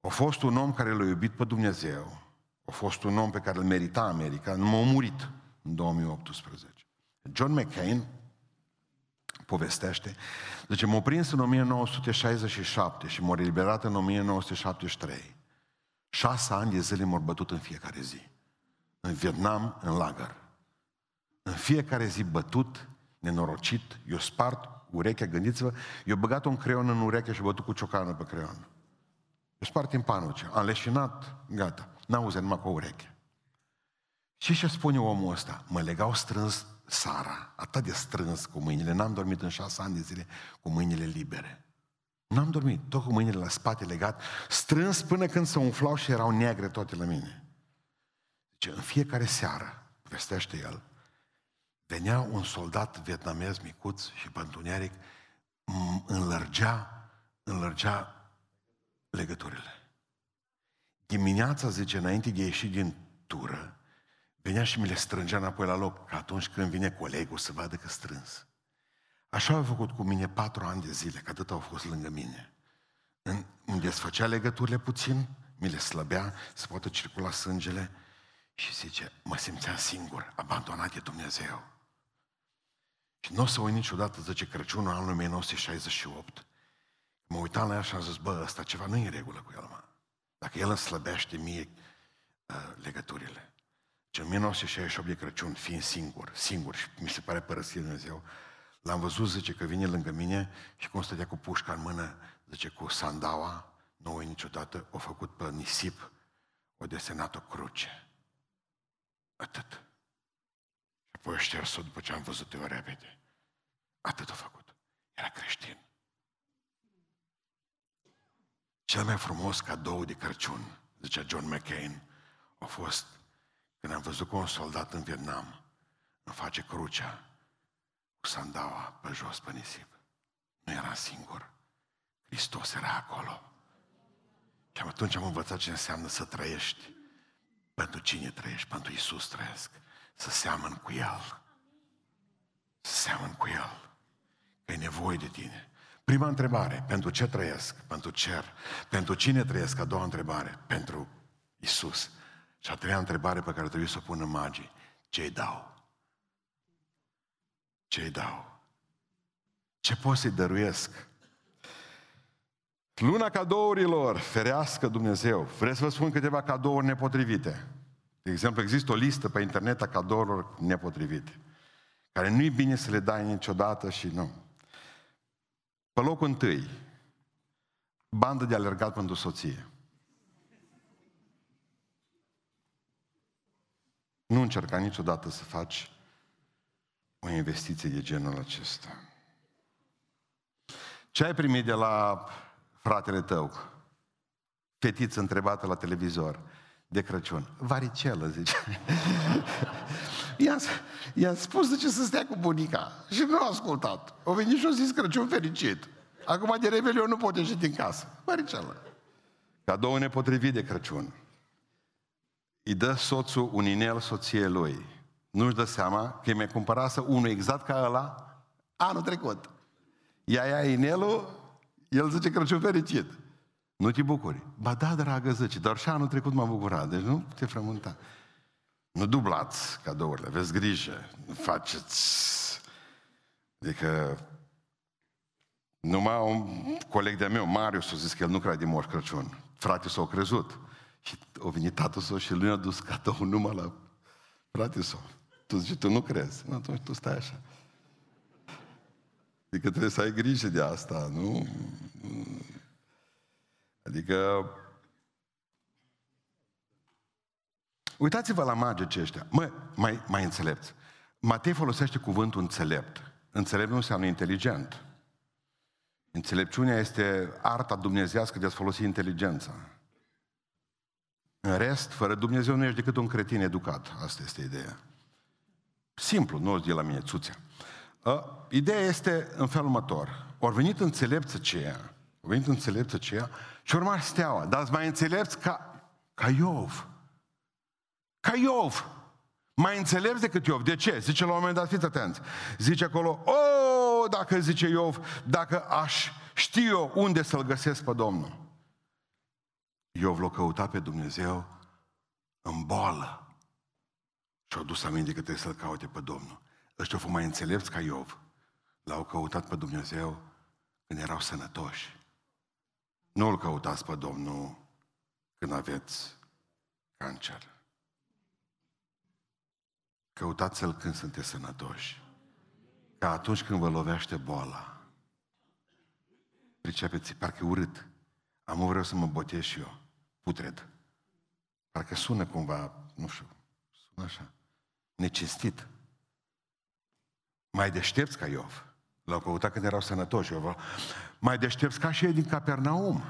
A fost un om care l-a iubit pe Dumnezeu, a fost un om pe care îl merita America, nu m-a murit în 2018. John McCain povestește, zice, m-a prins în 1967 și m-a eliberat în 1973. Șase ani de zile m-au bătut în fiecare zi. În Vietnam, în lagăr. În fiecare zi bătut, nenorocit, eu spart urechea, gândiți-vă, eu băgat un creion în ureche și bătut cu ciocană pe creion. Eu spart în panoce, am leșinat, gata, n-auze numai cu o ureche. Și ce spune omul ăsta? Mă legau strâns Sara, atât de strâns cu mâinile, n-am dormit în șase ani de zile cu mâinile libere. N-am dormit, tot cu mâinile la spate legat, strâns până când se umflau și erau negre toate la mine. Deci în fiecare seară, vestește el, venea un soldat vietnamez micuț și pe întuneric înlărgea, înlărgea legăturile. Dimineața, zice, înainte de a ieși din tură, venea și mi le strângea înapoi la loc, că atunci când vine colegul să vadă că strâns. Așa au făcut cu mine patru ani de zile, că atât au fost lângă mine. În, îmi desfăcea legăturile puțin, mi le slăbea, să poată circula sângele și zice, mă simțeam singur, abandonat de Dumnezeu. Și nu o să uit niciodată, zice, Crăciunul anului 1968. Mă uitam la ea și am zis, bă, ăsta ceva nu e în regulă cu el, mă. Dacă el îmi slăbește mie uh, legăturile. Ce în 1968 de Crăciun, fiind singur, singur și mi se pare părăsit Dumnezeu, l-am văzut, zice, că vine lângă mine și cum stătea cu pușca în mână, zice, cu sandaua, nu uit niciodată, o făcut pe nisip, o desenat o cruce. Atât. Și apoi o șters-o după ce am văzut eu repede. Atât a făcut. Era creștin. Cel mai frumos cadou de Crăciun, zicea John McCain, a fost când am văzut că un soldat în Vietnam îmi face crucea cu sandaua pe jos pe nisip. Nu era singur. Hristos era acolo. Și atunci am învățat ce înseamnă să trăiești. Pentru cine trăiești? Pentru Isus trăiesc. Să seamăn cu El. Să seamăn cu El. Că e nevoie de tine. Prima întrebare, pentru ce trăiesc? Pentru cer. Pentru cine trăiesc? A doua întrebare, pentru Isus. Și a treia întrebare pe care trebuie să o pună magii, ce-i dau? Ce-i dau? Ce pot să-i dăruiesc? Luna cadourilor, ferească Dumnezeu. Vreți să vă spun câteva cadouri nepotrivite? De exemplu, există o listă pe internet a cadourilor nepotrivite. care nu-i bine să le dai niciodată și nu. Pe locul întâi, bandă de alergat pentru soție. Nu încerca niciodată să faci o investiție de genul acesta. Ce ai primit de la fratele tău? Fetiță întrebată la televizor de Crăciun. Varicelă, zice. I-am, i-am spus de ce să stea cu bunica și nu a ascultat. O venit și o zis Crăciun fericit. Acum de Revelion nu pot ieși din casă. Varicelă. Cadou nepotrivit de Crăciun. Îi dă soțul un inel soției lui. Nu-și dă seama că îi mai cumpărase unul exact ca ăla anul trecut. Ea ia inelul, el zice Crăciun fericit. Nu te bucuri. Ba da, dragă, zice, doar și anul trecut m-am bucurat, deci nu te frământa. Nu dublați cadourile, aveți grijă, nu faceți... Adică numai un coleg de meu, Marius, a zis că el nu crede Moș Crăciun. Frate s-au crezut. Și a venit tatăl său și lui a dus cadou numai la frate său. Tu zici, tu nu crezi. Nu, atunci tu stai așa. Adică trebuie să ai grijă de asta, nu? Adică... Uitați-vă la magii ăștia. Mă, mai, mai înțelepți. Matei folosește cuvântul înțelept. Înțelept nu înseamnă inteligent. Înțelepciunea este arta dumnezească de a folosi inteligența. În rest, fără Dumnezeu nu ești decât un cretin educat. Asta este ideea. Simplu, nu o de la mine, țuțea. Uh, ideea este în felul următor. Ori venit înțelepță aceea, au venit înțelepță aceea și urma steaua. Dar mai înțelepți ca, ca Iov. Ca Iov. Mai înțelepți decât Iov. De ce? Zice la un moment dat, fiți atenți. Zice acolo, o, dacă zice Iov, dacă aș ști eu unde să-L găsesc pe Domnul. Iov l-a căutat pe Dumnezeu în boală. Și-a dus aminte că trebuie să-L caute pe Domnul. Ăștia au fost mai înțelepți ca Iov. L-au căutat pe Dumnezeu când erau sănătoși. Nu îl căutați pe Domnul când aveți cancer. Căutați-l când sunteți sănătoși. Ca atunci când vă lovește boala. Pricepeți, parcă urât. Am vreau să mă botez și eu. Putred. Parcă sună cumva, nu știu, sună așa. Necestit. Mai deștepți ca Iov. L-au căutat când erau sănătoși. Eu mai deștepți ca și ei din Capernaum.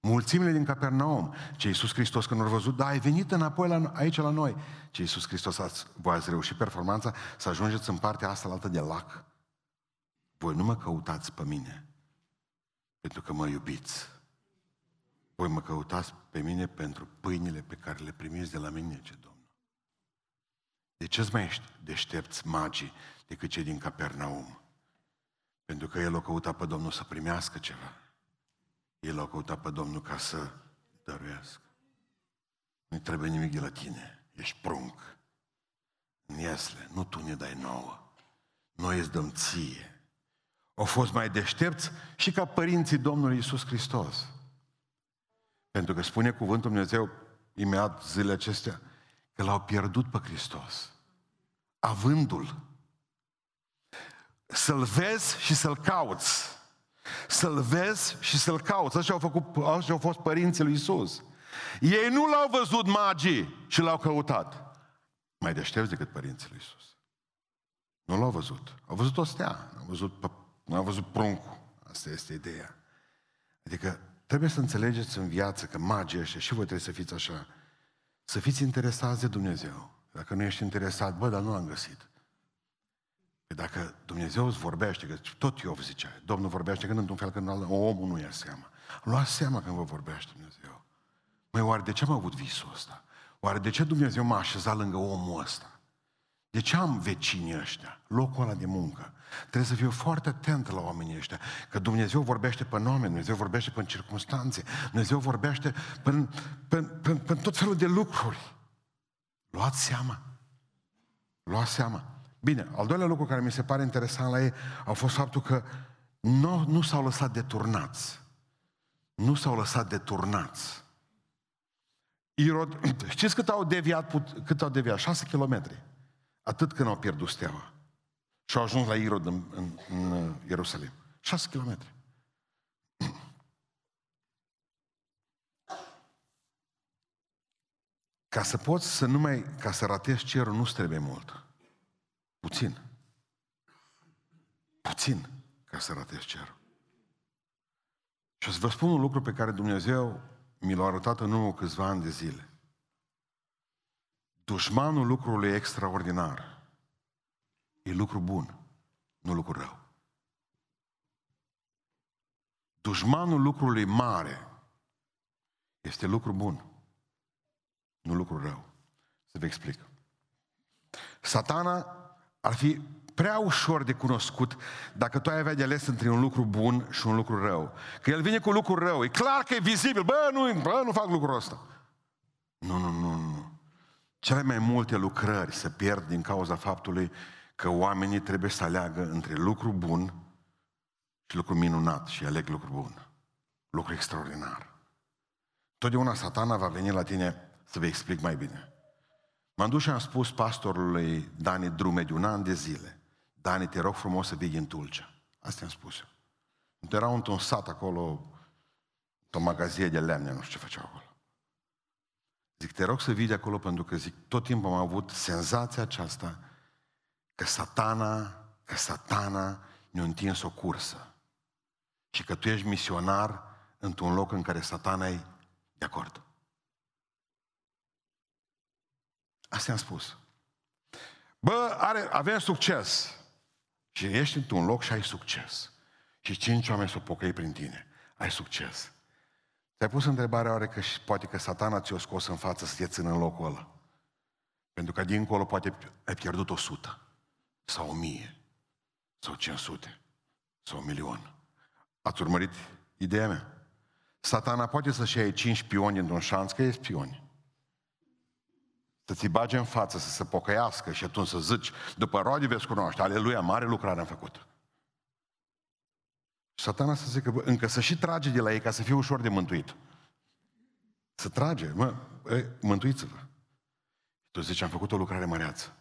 Mulțimile din Capernaum. Ce Iisus Hristos când au văzut, da, ai venit înapoi la, aici la noi. Ce Iisus Hristos, ați, voi ați reușit performanța să ajungeți în partea asta la altă de lac. Voi nu mă căutați pe mine, pentru că mă iubiți. Voi mă căutați pe mine pentru pâinile pe care le primiți de la mine, ce Domnul. De ce mai deștepți magii decât cei din Capernaum? Pentru că el o căuta pe Domnul să primească ceva. El o căuta pe Domnul ca să dăruiască. Nu trebuie nimic de la tine. Ești prunc. În iesle, nu tu ne dai nouă. Noi îți dăm ție. Au fost mai deștepți și ca părinții Domnului Isus Hristos. Pentru că spune cuvântul Dumnezeu imediat zilele acestea că l-au pierdut pe Hristos. Avându-l să-L vezi și să-L cauți. Să-L vezi și să-L cauți. Așa au, făcut, așa au fost părinții lui Isus. Ei nu l-au văzut magii și l-au căutat. Mai deștepți decât părinții lui Isus. Nu l-au văzut. Au văzut o stea. Au văzut, au văzut pruncul. Asta este ideea. Adică trebuie să înțelegeți în viață că magii ăștia, și voi trebuie să fiți așa, să fiți interesați de Dumnezeu. Dacă nu ești interesat, bă, dar nu l-am găsit. Că dacă Dumnezeu îți vorbește, că tot Iov zicea, Domnul vorbește când într-un fel, când omul nu ia seama. Luați seama când vă vorbește Dumnezeu. Măi, oare de ce am avut visul ăsta? Oare de ce Dumnezeu m-a așezat lângă omul ăsta? De ce am vecinii ăștia? Locul ăla de muncă. Trebuie să fiu foarte atent la oamenii ăștia. Că Dumnezeu vorbește pe nume, Dumnezeu vorbește pe circunstanțe, Dumnezeu vorbește pe, pe, pe, pe tot felul de lucruri. Luați seama. Luați seama. Bine, al doilea lucru care mi se pare interesant la ei a fost faptul că nu, nu s-au lăsat deturnați. Nu s-au lăsat deturnați. Irod, știți cât au deviat, cât au deviat? 6 kilometri. Atât când au pierdut steaua. Și au ajuns la Irod în, în, în Ierusalim. 6 kilometri. Ca să poți să nu mai, ca să ratezi cerul, nu trebuie mult. Puțin. Puțin ca să ratezi cerul. Și o să vă spun un lucru pe care Dumnezeu mi l-a arătat în urmă câțiva ani de zile. Dușmanul lucrului extraordinar e lucru bun, nu lucru rău. Dușmanul lucrului mare este lucru bun, nu lucru rău. Să vă explic. Satana ar fi prea ușor de cunoscut dacă tu ai avea de ales între un lucru bun și un lucru rău. Că el vine cu lucru rău, e clar că e vizibil, bă, nu, bă, nu fac lucrul ăsta. Nu, nu, nu, nu. Cele mai multe lucrări se pierd din cauza faptului că oamenii trebuie să aleagă între lucru bun și lucru minunat și aleg lucru bun. Lucru extraordinar. Totdeauna satana va veni la tine să vă explic mai bine. M-am dus și am spus pastorului Dani Drume de un an de zile. Dani, te rog frumos să vii în Tulcea. Asta am spus eu. Era într-un sat acolo, o magazie de lemne, nu știu ce făceau acolo. Zic, te rog să vii de acolo pentru că, zic, tot timpul am avut senzația aceasta că satana, că satana ne-a întins o cursă. Și că tu ești misionar într-un loc în care satana e de acord. Asta am spus. Bă, are, avem succes. Și ești într-un loc și ai succes. Și cinci oameni s-o pocăi prin tine. Ai succes. Te-ai pus întrebarea oare că și poate că satana ți-o scos în față să te țină în locul ăla. Pentru că dincolo poate ai pierdut o sută. Sau o mie. Sau 500. Sau un milion. Ați urmărit ideea mea? Satana poate să-și ia cinci pioni într-un șanț, că e spioni să ți bage în față, să se pocăiască și atunci să zici, după roade veți cunoaște, aleluia, mare lucrare am făcut. Și satana să zică, bă, încă să și trage de la ei ca să fie ușor de mântuit. Să trage, mă, e, mântuiți-vă. Tu zici, am făcut o lucrare măreață.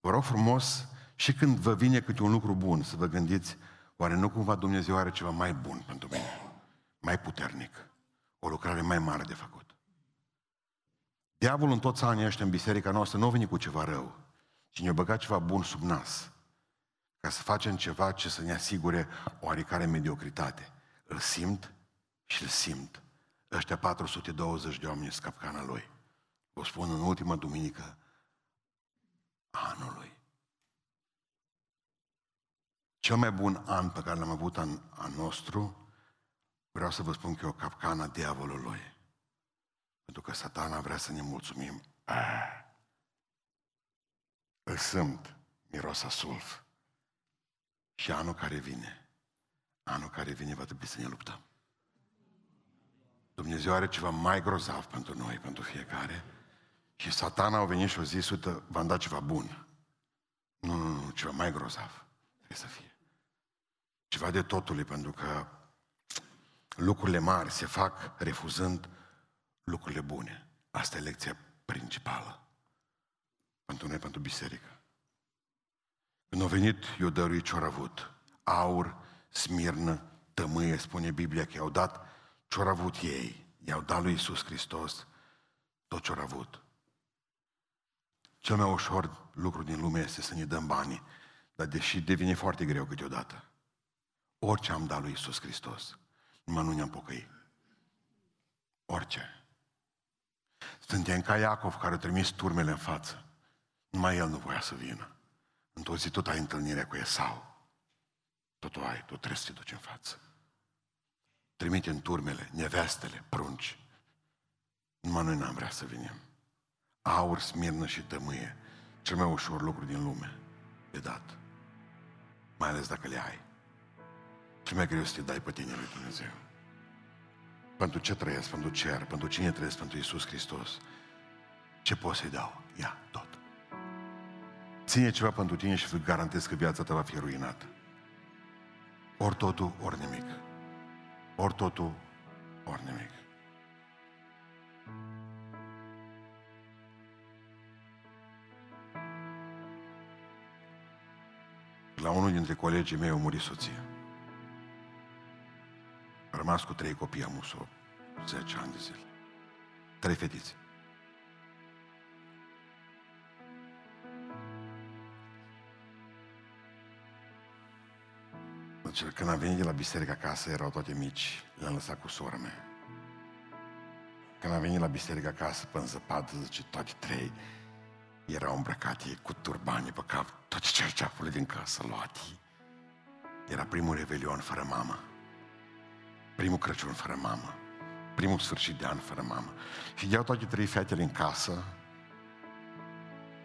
Vă rog frumos, și când vă vine câte un lucru bun, să vă gândiți, oare nu cumva Dumnezeu are ceva mai bun pentru mine, mai puternic, o lucrare mai mare de făcut. Diavolul în toți anii ăștia în biserica noastră nu a venit cu ceva rău, ci ne-a băgat ceva bun sub nas, ca să facem ceva ce să ne asigure oarecare mediocritate. Îl simt și îl simt. Ăștia 420 de oameni sunt capcana lui. Vă spun în ultima duminică anului. Cel mai bun an pe care l-am avut în an nostru, vreau să vă spun că e o capcana diavolului. Pentru că satana vrea să ne mulțumim. Ah. Îl sunt, miros a sulf. Și anul care vine, anul care vine va trebui să ne luptăm. Dumnezeu are ceva mai grozav pentru noi, pentru fiecare. Și satana a venit și a zis, uite, v-am dat ceva bun. Nu, nu, nu, ceva mai grozav. Trebuie să fie. Ceva de totului, pentru că lucrurile mari se fac refuzând lucrurile bune. Asta e lecția principală pentru noi, pentru biserică. Când a venit, i-a dăruit ce avut. Aur, smirnă, tămâie, spune Biblia că i-au dat ce avut ei. I-au dat lui Iisus Hristos tot ce avut. Cel mai ușor lucru din lume este să ne dăm banii, dar deși devine foarte greu câteodată. Orice am dat lui Iisus Hristos, numai nu ne-am pocăit. Orice. Suntem ca Iacov care a trimis turmele în față. Numai el nu voia să vină. Într-o zi tot ai întâlnirea cu Esau. Tot o ai, tot trebuie să te duci în față. Trimite în turmele, nevestele, prunci. Numai noi n-am vrea să venim. Aur, smirnă și tămâie. Cel mai ușor lucru din lume e dat. Mai ales dacă le ai. Cel mai greu să te dai pe tine lui Dumnezeu. Pentru ce trăiesc? Pentru cer? Pentru cine trăiesc? Pentru Isus Hristos. Ce pot să-i dau? Ia, tot. Ține ceva pentru tine și vă garantez că viața ta va fi ruinată. Ori totul, ori nimic. Ori totul, ori nimic. La unul dintre colegii mei a murit soția. A rămas cu trei copii, am o 10 ani de zile. Trei fetițe. Deci, când am venit de la biserică acasă, erau toate mici, le-am lăsat cu sora mea. Când am venit la biserică acasă, pe zăpadă, zice, toate trei erau îmbrăcate cu turbani pe cap, toate cerceafurile din casă luate. Era primul revelion fără mamă. Primul Crăciun fără mamă. Primul sfârșit de an fără mamă. Și iau toate trei fetele în casă,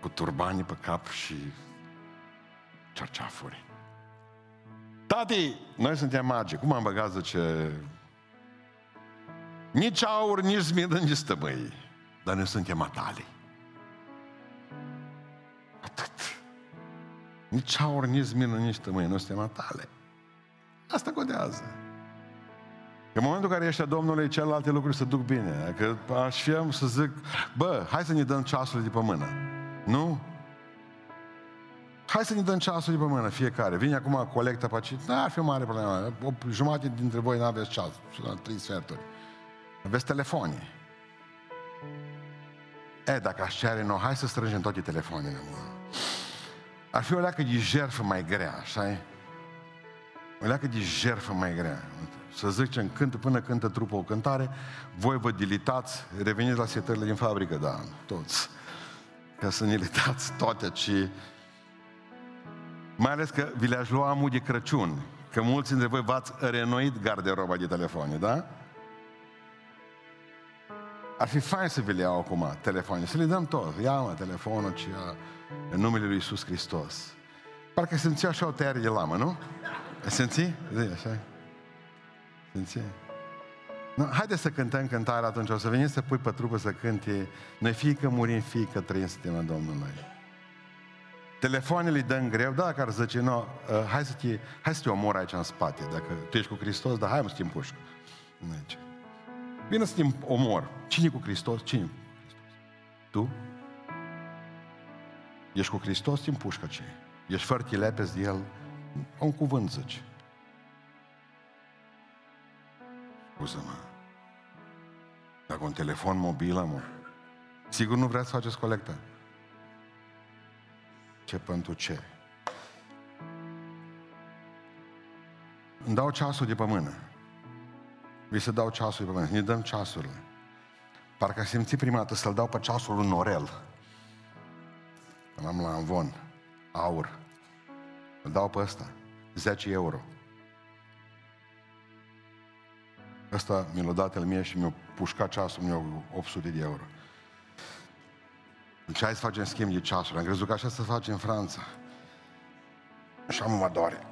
cu turbani pe cap și cerceafuri. Tati, noi suntem magi. Cum am băgat, zice, nici aur, nici zmidă, nici stămâi. Dar noi suntem matali. Atât. Nici aur, nici zmidă, nici stămâi. Noi suntem matale. Asta contează. În momentul în care ești a Domnului, celelalte lucruri se duc bine. Că aș fi să zic, bă, hai să ne dăm ceasul de pe mână. Nu? Hai să ne dăm ceasul de pe mână fiecare. Vine acum colecta pe aici. Nu ar fi o mare problemă. O jumătate dintre voi nu aveți ceas. Trei sferturi. Aveți telefoane. E, dacă aș cere nou, hai să strângem toate telefoanele. Mă. Ar fi o leacă de jertfă mai grea, așa e? O leacă de jertfă mai grea. Să zicem, cântă până cântă trupul o cântare, voi vă dilitați, reveniți la setările din fabrică, da, toți. Ca să ne litați toate, ci mai ales că vi le-aș lua amul de Crăciun, că mulți dintre voi v-ați renoit garderoba de telefoane, da? Ar fi fain să vi le iau acum telefoane, să le dăm tot. Ia mă telefonul ce în numele Lui Iisus Hristos. Parcă simți așa o tăiere de lamă, nu? Simți? Zi, așa. Simți? Nu, haide să cântăm cântarea atunci, o să venim să pui pe trupă să cânte Noi fie că murim, fie că trăim, suntem Domnului. Telefoanele îi dăm greu, da, care zice, no, uh, hai, să te, hai să te omor aici în spate, dacă tu ești cu Hristos, dar hai mă să te împușc. Deci. Bine să te omor. Cine cu Hristos? Cine cu Hristos? Tu? Ești cu Hristos, te împușcă ce? Ești fără te lepezi de El, un cuvânt zici. Scuză-mă. Dacă un telefon mobil am, sigur nu vreți să faceți colectă ce pentru ce. Îmi dau ceasul de pe mână. Vi să dau ceasul de pe mână. Ne dăm ceasurile. Parcă am simțit prima dată să-l dau pe ceasul lui Norel. Când am la Anvon, aur. Îl dau pe ăsta. 10 euro. Ăsta mi l-a dat el mie și mi-a pușcat ceasul, mi-a 800 de euro. Deci hai să facem schimb de ceasuri. Am crezut că așa să face în Franța. Și am mă doare.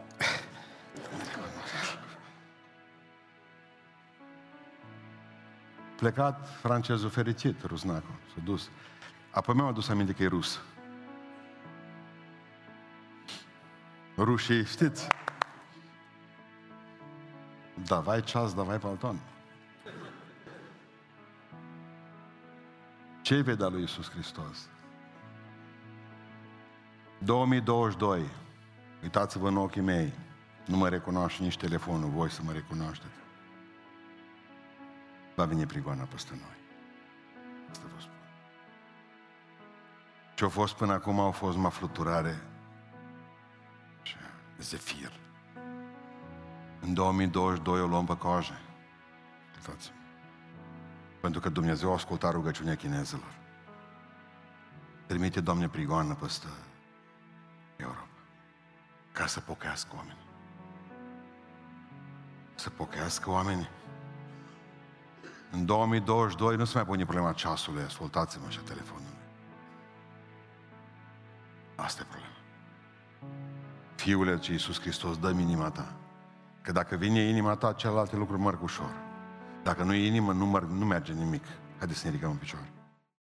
Plecat francezul fericit, rusnacul, s-a dus. Apoi mi-am adus aminte că e rus. Rușii, știți? Davai ceas, davai palton. Ce vei da lui Iisus Hristos? 2022, uitați-vă în ochii mei, nu mă recunoaște nici telefonul, voi să mă recunoașteți. Va veni prigoana peste noi. Asta vă spun. Ce-a fost până acum au fost mă fluturare și zefir. În 2022 o luăm pe coajă. Uitați-mă. Pentru că Dumnezeu a ascultat rugăciunea chinezilor. Trimite, Doamne, prigoană peste Europa. Ca să pocăiască oamenii. Să pocăiască oamenii. În 2022 nu se mai pune problema ceasului, ascultați-mă și a telefonului. Asta e problema. Fiule, ce Iisus Hristos, dă inima ta. Că dacă vine inima ta, celelalte lucruri merg ușor. Dacă nu e inimă, nu, merg, nu merge nimic. Haideți să ne ridicăm în picioare.